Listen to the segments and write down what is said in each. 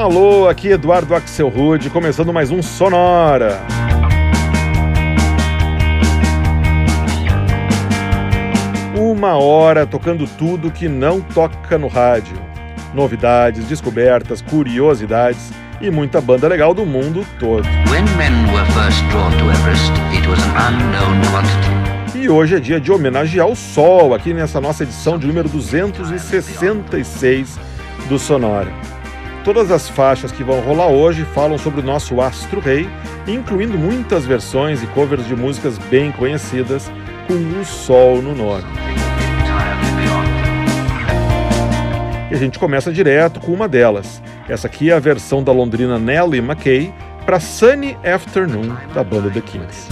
Alô, aqui Eduardo Axel Rude, começando mais um Sonora. Uma hora tocando tudo que não toca no rádio. Novidades, descobertas, curiosidades e muita banda legal do mundo todo. E hoje é dia de homenagear o Sol, aqui nessa nossa edição de número 266 do Sonora. Todas as faixas que vão rolar hoje falam sobre o nosso astro rei, incluindo muitas versões e covers de músicas bem conhecidas com o Sol no nome. E a gente começa direto com uma delas. Essa aqui é a versão da londrina Nellie McKay para Sunny Afternoon da banda The Kings.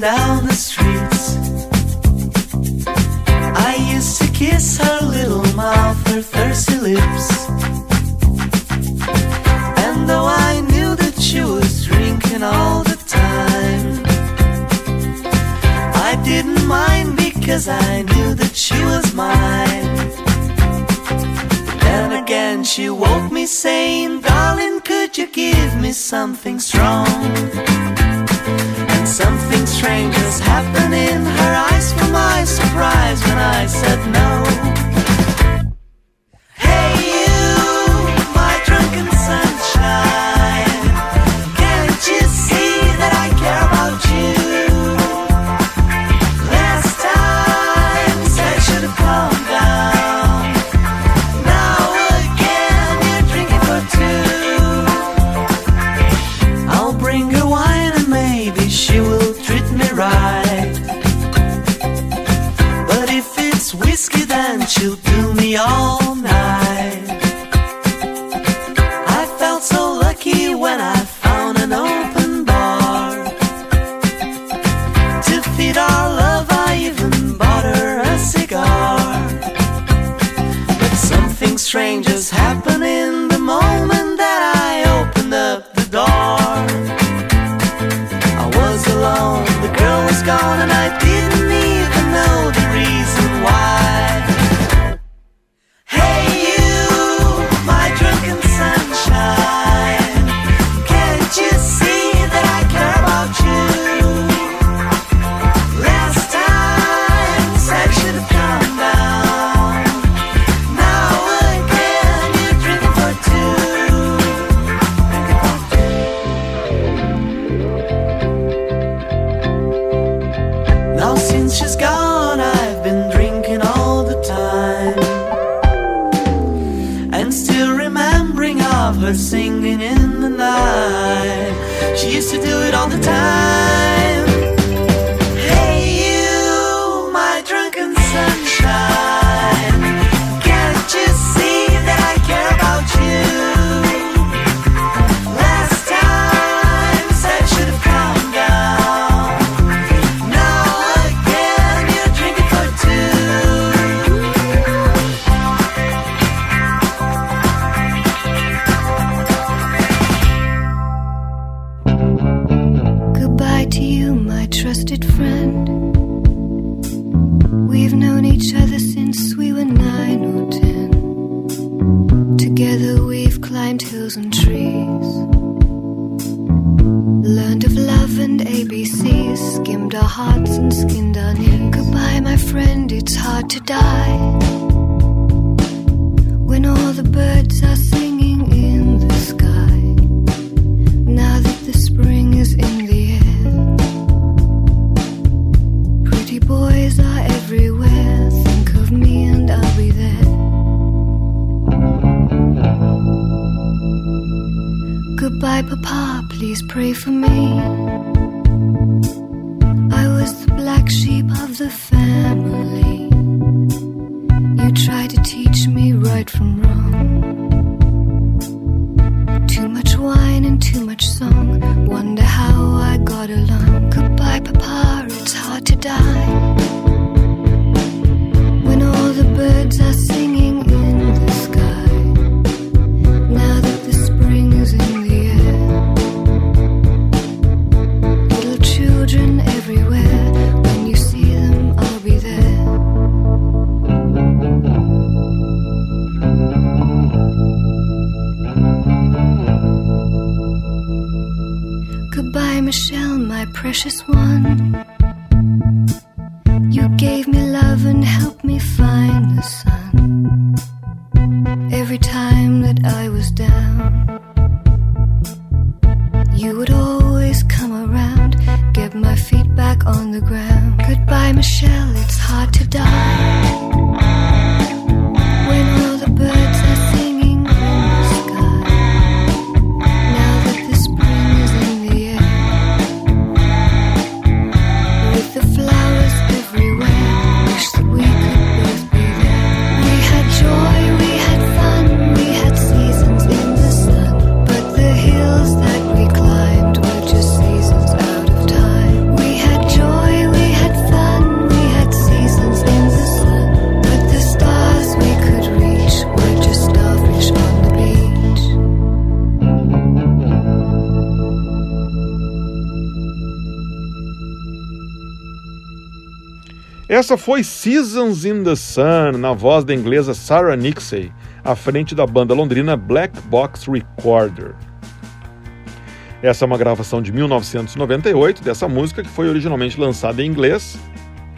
down the streets. I used to kiss her little mouth, her thirsty lips. And though I knew that she was drinking all the time, I didn't mind because I knew that she was mine. Then again, she woke me saying, Darling, could you give me something strong? And something strangers happening. Her eyes For my surprise when I said no. Please pray for me. I was the black sheep of the family. You tried to teach me right from wrong. Essa foi Seasons in the Sun, na voz da inglesa Sarah Nixey, à frente da banda londrina Black Box Recorder. Essa é uma gravação de 1998 dessa música que foi originalmente lançada em inglês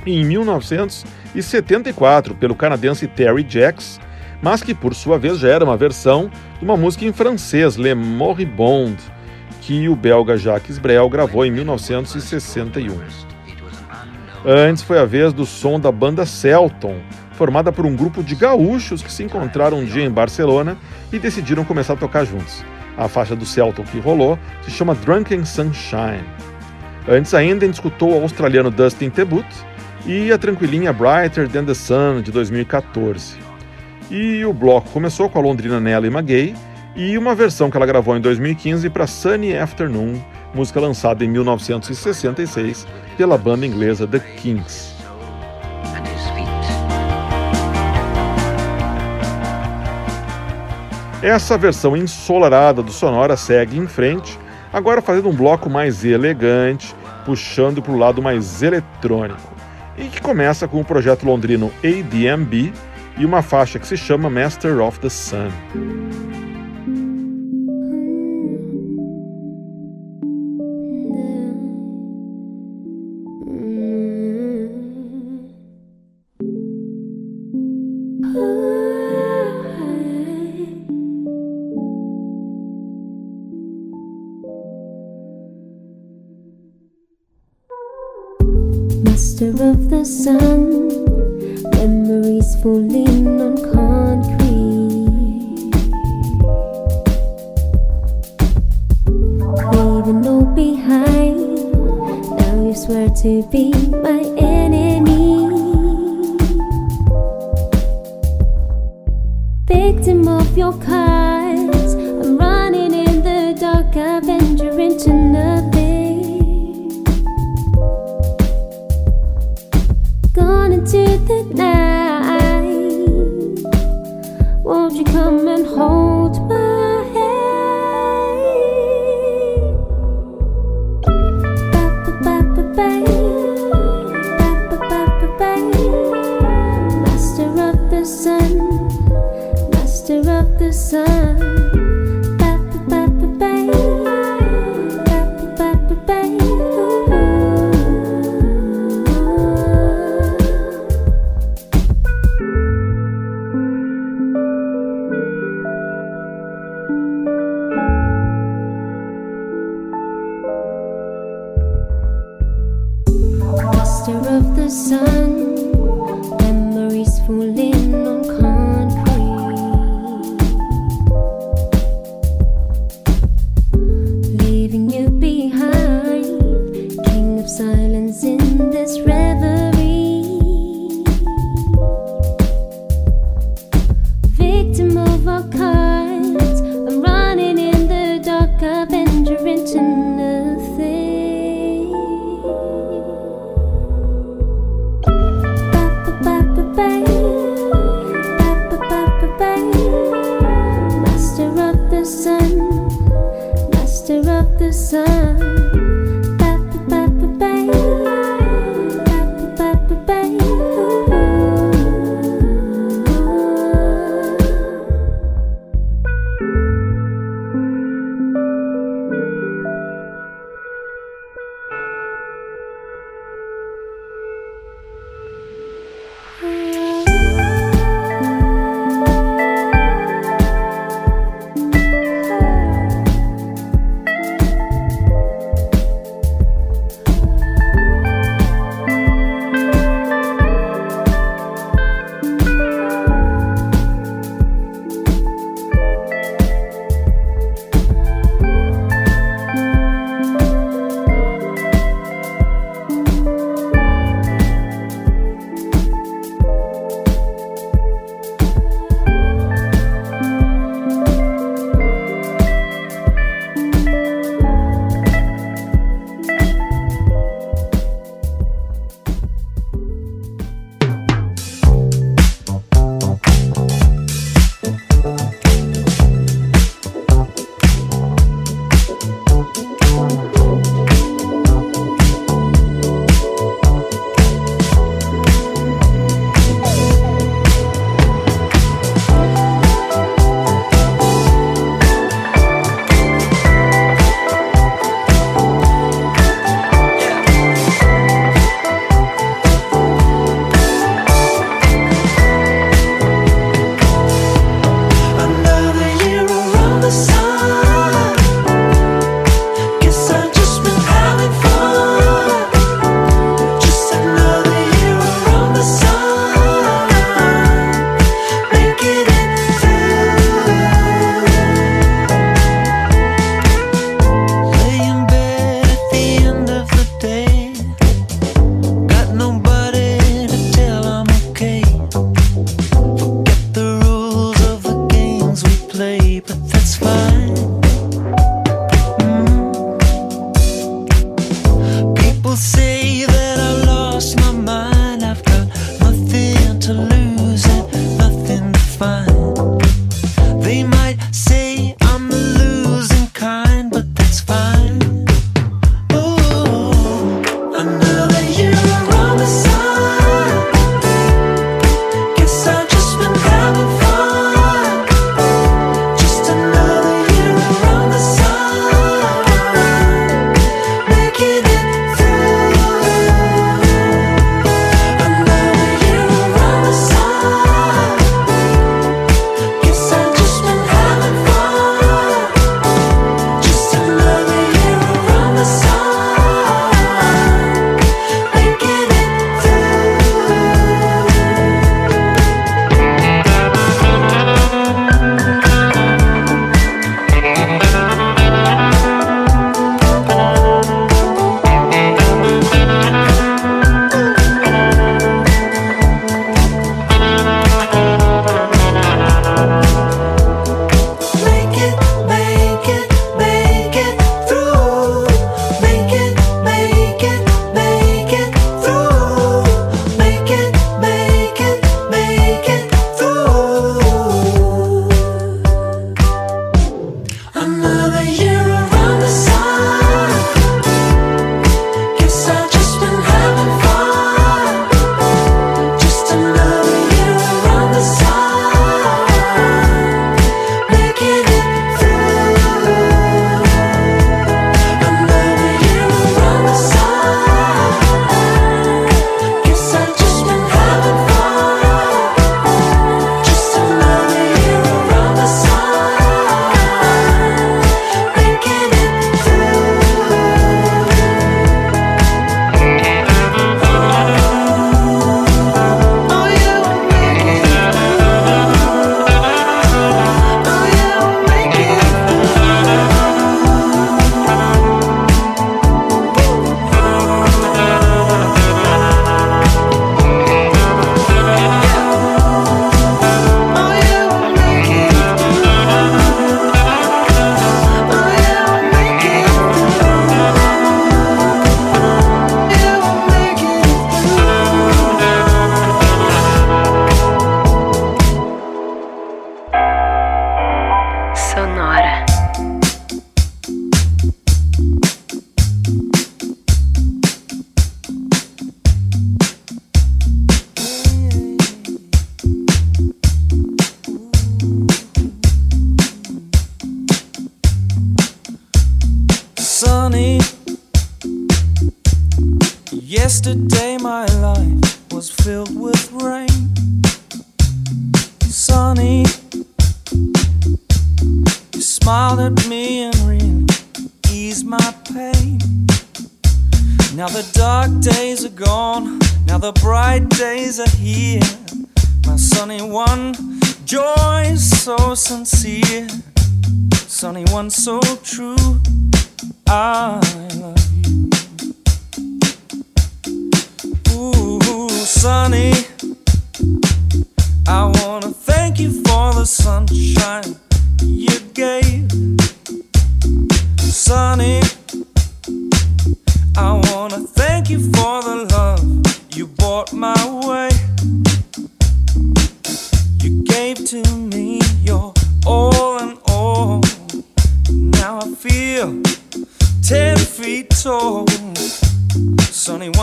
em 1974 pelo canadense Terry Jacks, mas que por sua vez já era uma versão de uma música em francês, Le Moribond, que o belga Jacques Brel gravou em 1961. Antes foi a vez do som da banda Celton, formada por um grupo de gaúchos que se encontraram um dia em Barcelona e decidiram começar a tocar juntos. A faixa do Celton que rolou se chama Drunken Sunshine. Antes ainda, a gente escutou o australiano Dustin Tebut e a tranquilinha Brighter Than the Sun de 2014. E o bloco começou com a londrina Nelly McGay e uma versão que ela gravou em 2015 para Sunny Afternoon, música lançada em 1966 pela banda inglesa The Kings. Essa versão ensolarada do Sonora segue em frente, agora fazendo um bloco mais elegante, puxando para o lado mais eletrônico, e que começa com o projeto londrino ADMB e uma faixa que se chama Master of the Sun. Master of the sun, memories falling on concrete. Leaving all behind, now you swear to be my enemy. Victim of your cards,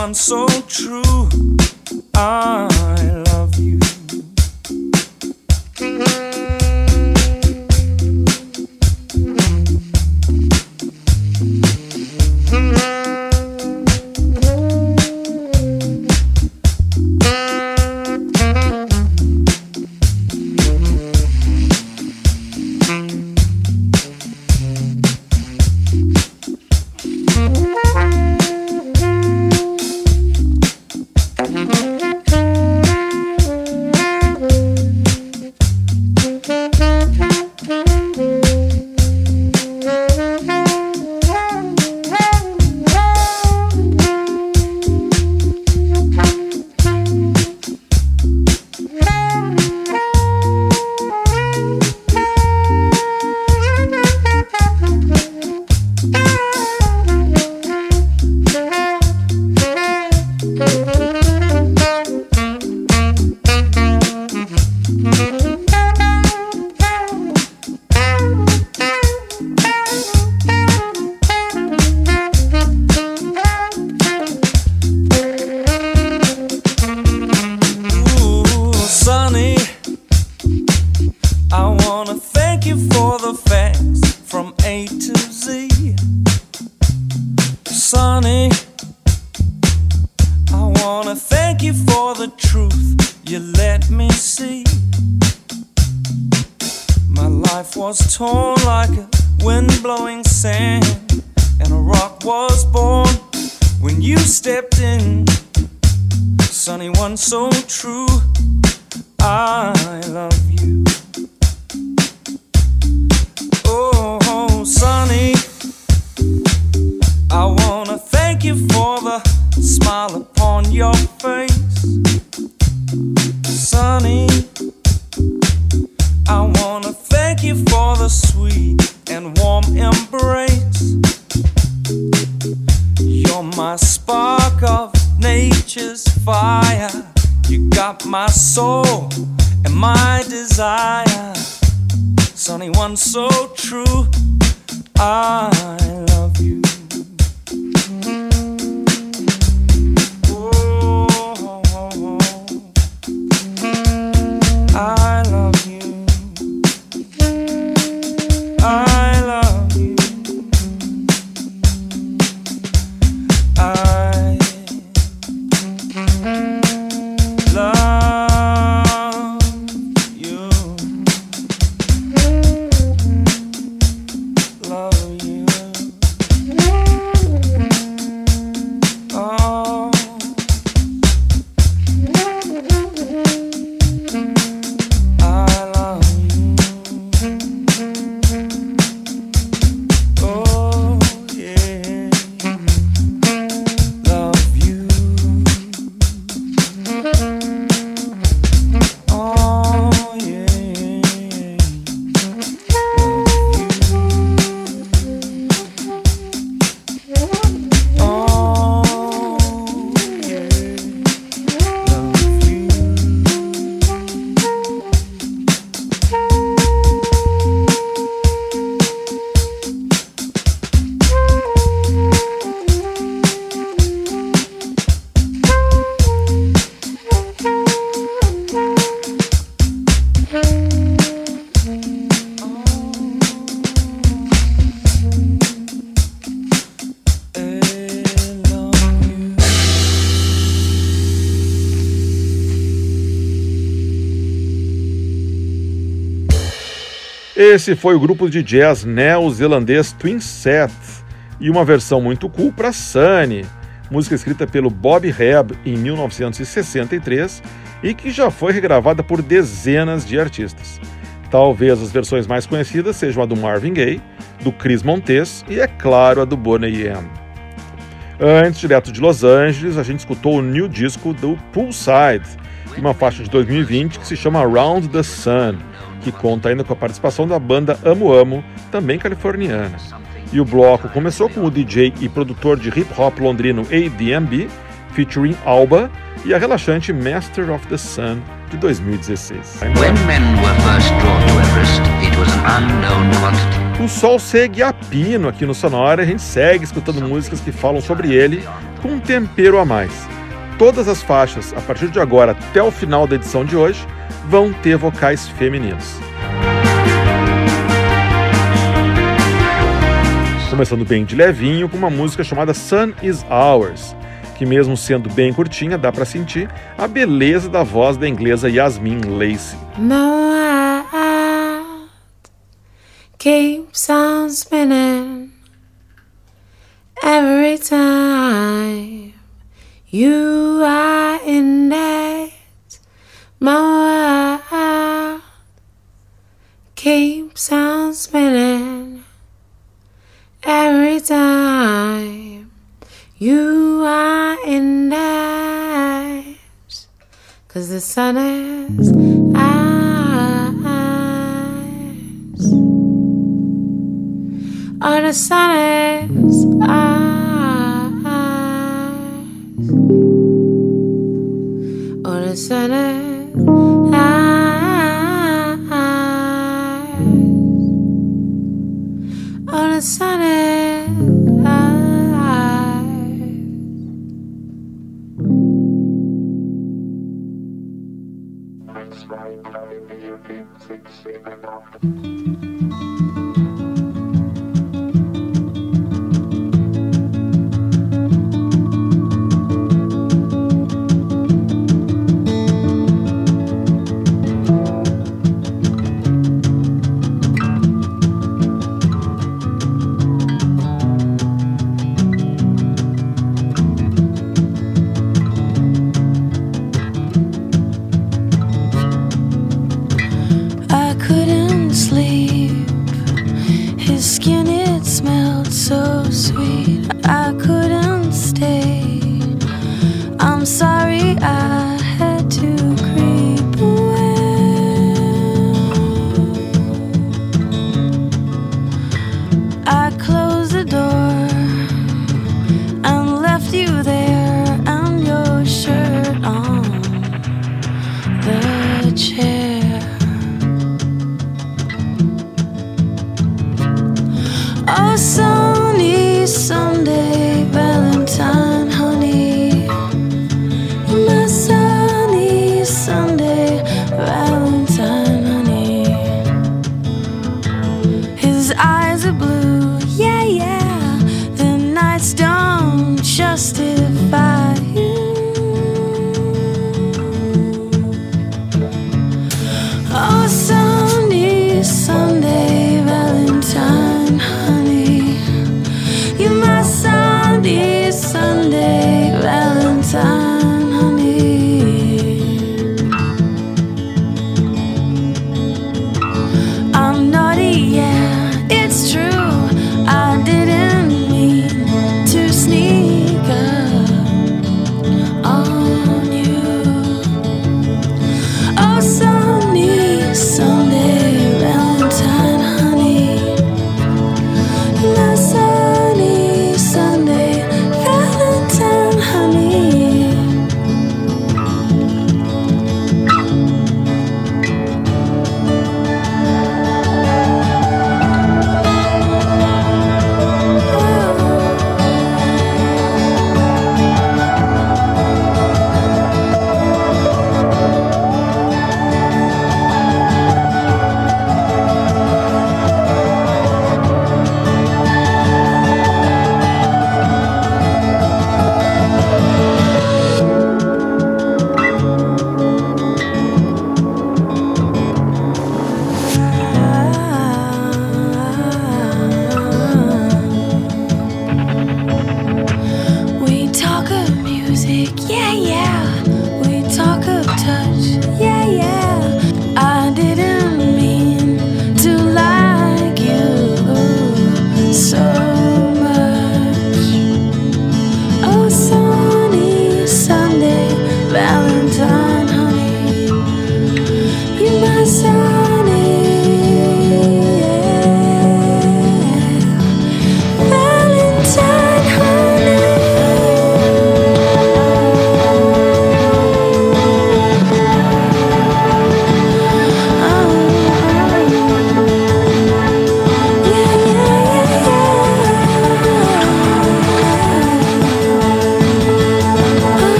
someone so true. I smile upon your face. Sunny, I wanna thank you for the sweet and warm embrace. You're my spark of nature's fire. You got my soul and my desire. Sunny one so true. I love you. Esse foi o grupo de jazz neozelandês Twin Set e uma versão muito cool para Sunny, música escrita pelo Bob Reb em 1963 e que já foi regravada por dezenas de artistas. Talvez as versões mais conhecidas sejam a do Marvin Gaye, do Chris Montes e, é claro, a do Bonnie M. Antes, direto de Los Angeles, a gente escutou o new disco do Poolside, uma faixa de 2020 que se chama Around the Sun, que conta ainda com a participação da banda Amo Amo, também californiana. E o bloco começou com o DJ e produtor de hip hop londrino ADMB, featuring Alba, e a relaxante Master of the Sun de 2016. O sol segue a pino aqui no Sonora, a gente segue escutando músicas que falam sobre ele com um tempero a mais. Todas as faixas, a partir de agora até o final da edição de hoje, vão ter vocais femininos. Começando bem de levinho com uma música chamada Sun is Ours, que mesmo sendo bem curtinha, dá para sentir a beleza da voz da inglesa Yasmin Lacey. keeps on spinning every time you sunny.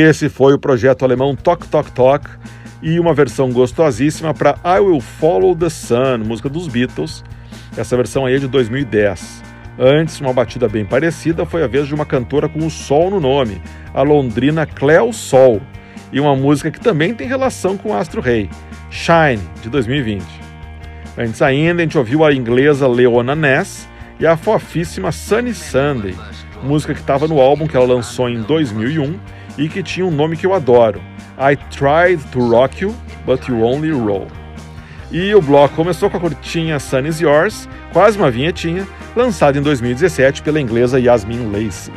Esse foi o projeto alemão Tok Tok Tok e uma versão gostosíssima para I Will Follow the Sun, música dos Beatles. Essa versão aí é de 2010. Antes, uma batida bem parecida foi a vez de uma cantora com o sol no nome, a londrina Cleo Sol, e uma música que também tem relação com o Astro Rei, Shine, de 2020. Antes ainda, a gente ouviu a inglesa Leona Ness e a fofíssima Sunny Sunday, música que estava no álbum que ela lançou em 2001 e que tinha um nome que eu adoro, I Tried to Rock You, But You Only Roll. E o bloco começou com a curtinha Sun Is Yours, quase uma vinhetinha, lançada em 2017 pela inglesa Yasmin Lacey.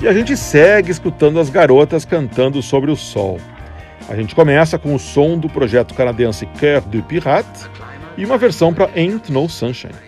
E a gente segue escutando as garotas cantando sobre o sol. A gente começa com o som do projeto canadense Cœur du Pirate e uma versão para Ain't No Sunshine.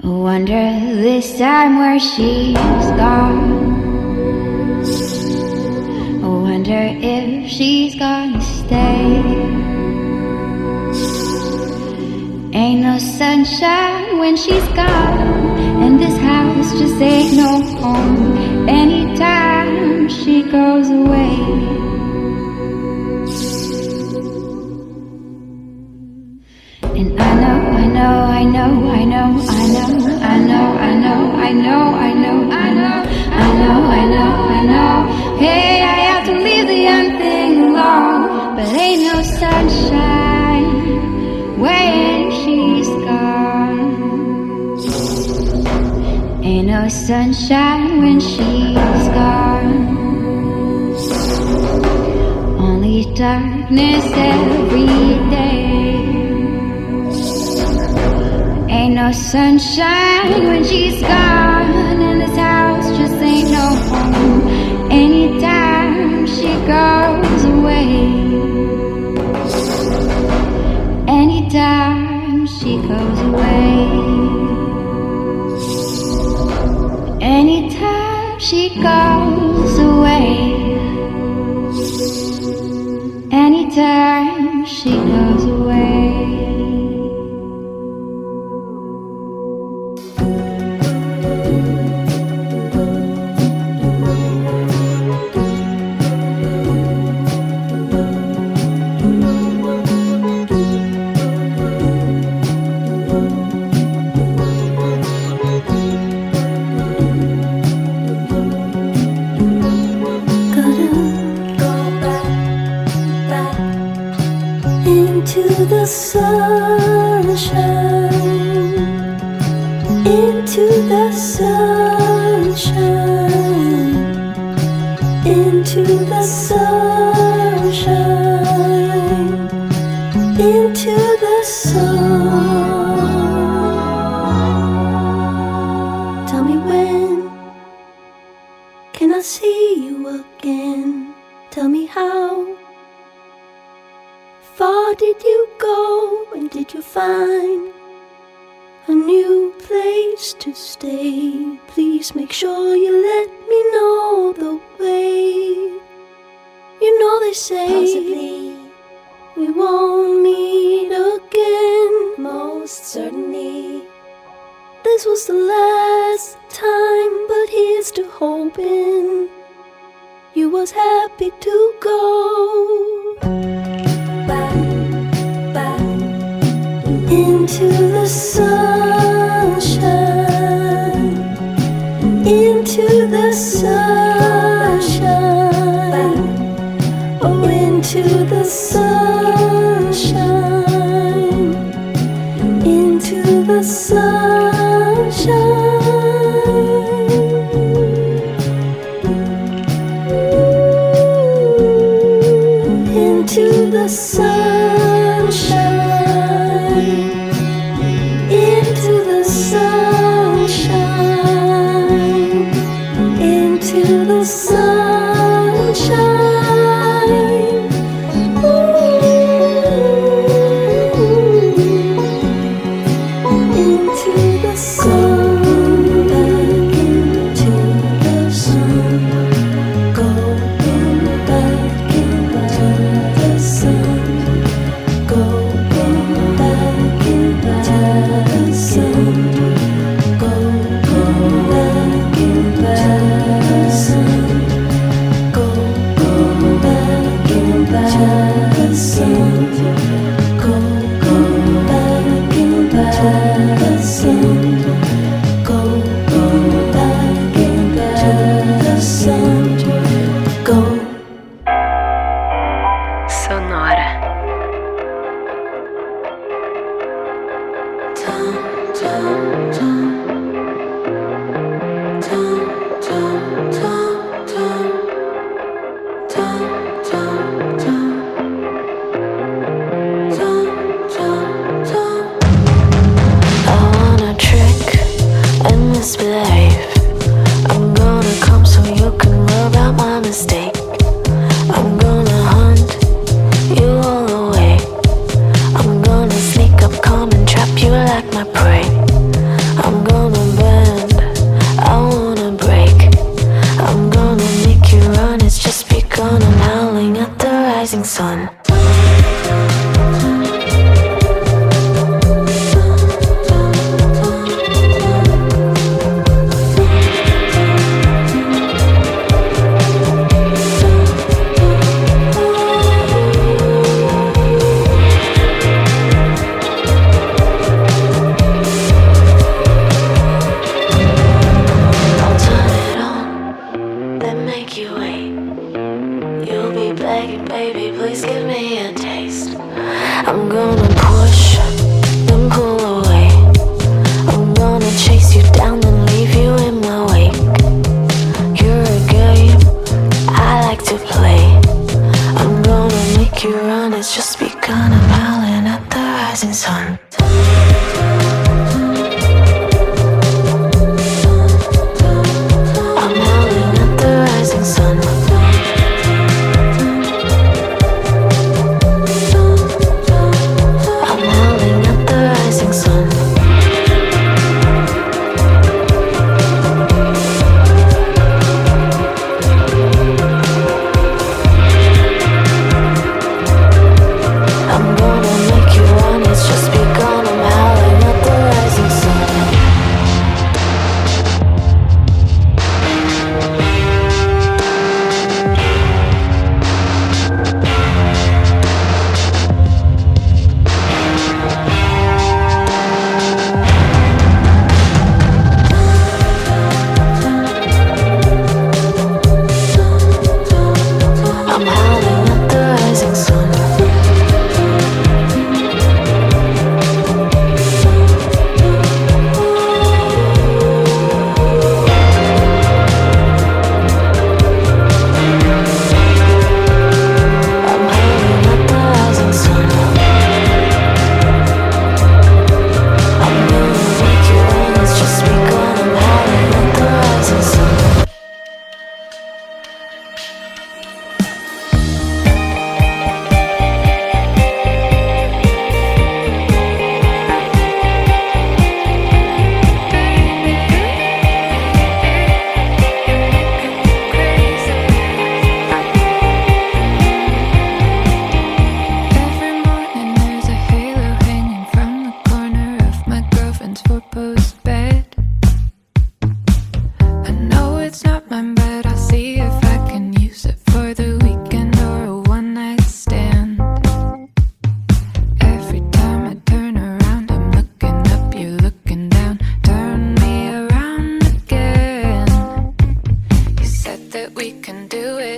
I wonder this time where she's gone. I wonder if she's gonna stay. Ain't no sunshine when she's gone, and this house just ain't no home. Anytime she goes away. And I know, know, I know, I know, I know, I know, I know, I know, I know, I know, I know, I know, I know. Hey, I have to leave the young thing alone, but ain't no sunshine when she's gone. Ain't no sunshine when she's gone. Only darkness every day. No sunshine when she's gone, and this house just ain't no home. Anytime she goes away, anytime she goes away, into the sunshine, into the sunshine,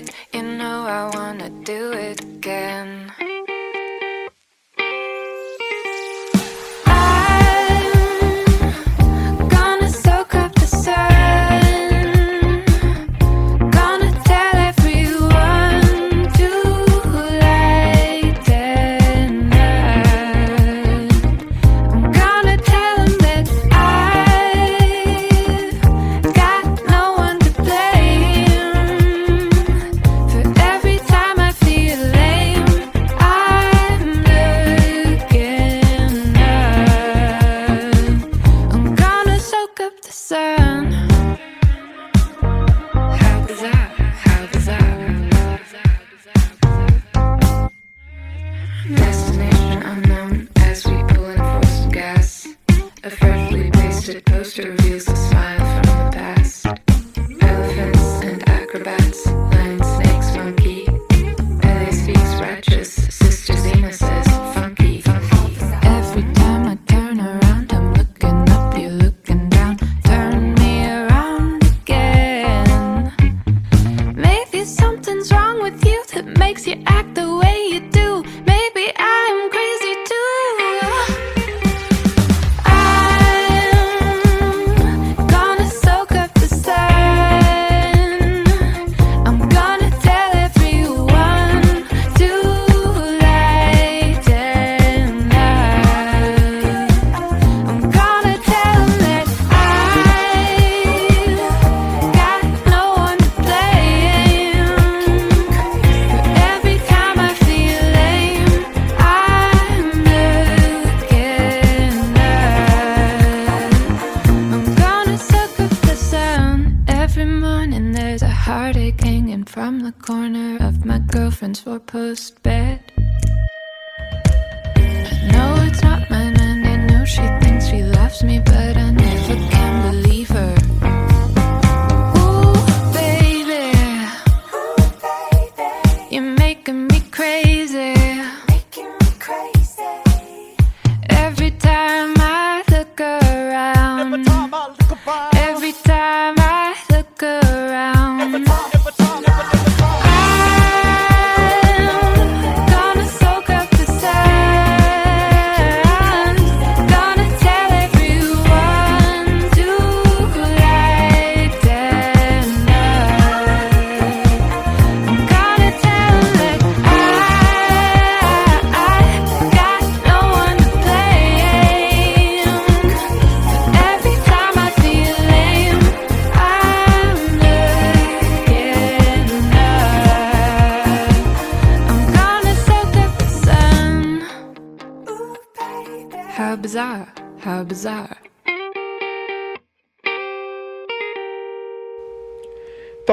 it. You know I wanna do it.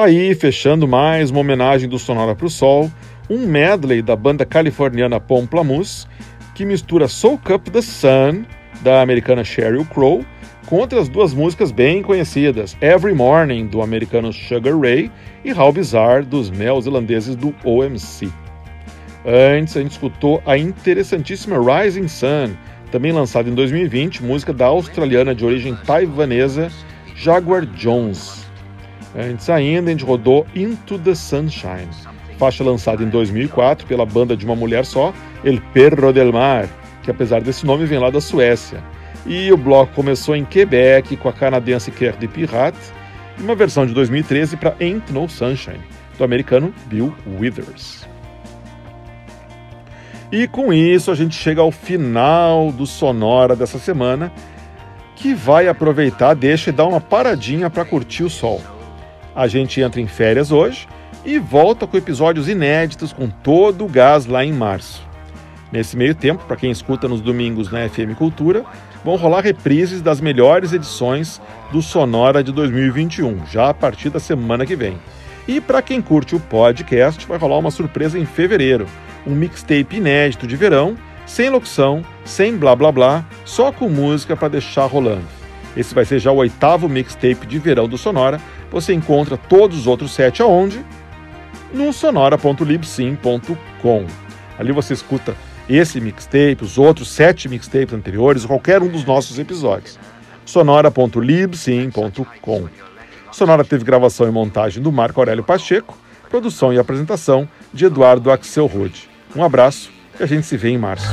Aí, fechando mais uma homenagem do Sonora pro Sol, um medley da banda californiana Pomplamoose, que mistura Soak Up the Sun, da americana Sheryl Crow, com outras duas músicas bem conhecidas, Every Morning, do americano Sugar Ray, e How Bizarre, dos neozelandeses do OMC. Antes, a gente escutou a interessantíssima Rising Sun, também lançada em 2020, música da australiana de origem taiwanesa Jaguar Jones. Antes ainda, a gente rodou Into the Sunshine, faixa lançada em 2004 pela banda de uma mulher só, El Perro del Mar, que apesar desse nome vem lá da Suécia. E o bloco começou em Quebec com a canadense Cœur de Pirate e uma versão de 2013 para Ain't No Sunshine, do americano Bill Withers. E com isso a gente chega ao final do Sonora dessa semana, que vai aproveitar, deixa e dar uma paradinha para curtir o sol. A gente entra em férias hoje e volta com episódios inéditos com todo o gás lá em março. Nesse meio tempo, para quem escuta nos domingos na FM Cultura, vão rolar reprises das melhores edições do Sonora de 2021, já a partir da semana que vem. E para quem curte o podcast, vai rolar uma surpresa em fevereiro, um mixtape inédito de verão, sem locução, sem blá blá blá, só com música para deixar rolando. Esse vai ser já o oitavo mixtape de verão do Sonora. Você encontra todos os outros sete aonde? No sonora.libsim.com. Ali você escuta esse mixtape, os outros sete mixtapes anteriores, qualquer um dos nossos episódios. sonora.libsim.com. Sonora teve gravação e montagem do Marco Aurélio Pacheco, produção e apresentação de Eduardo Axel Rode. Um abraço e a gente se vê em março.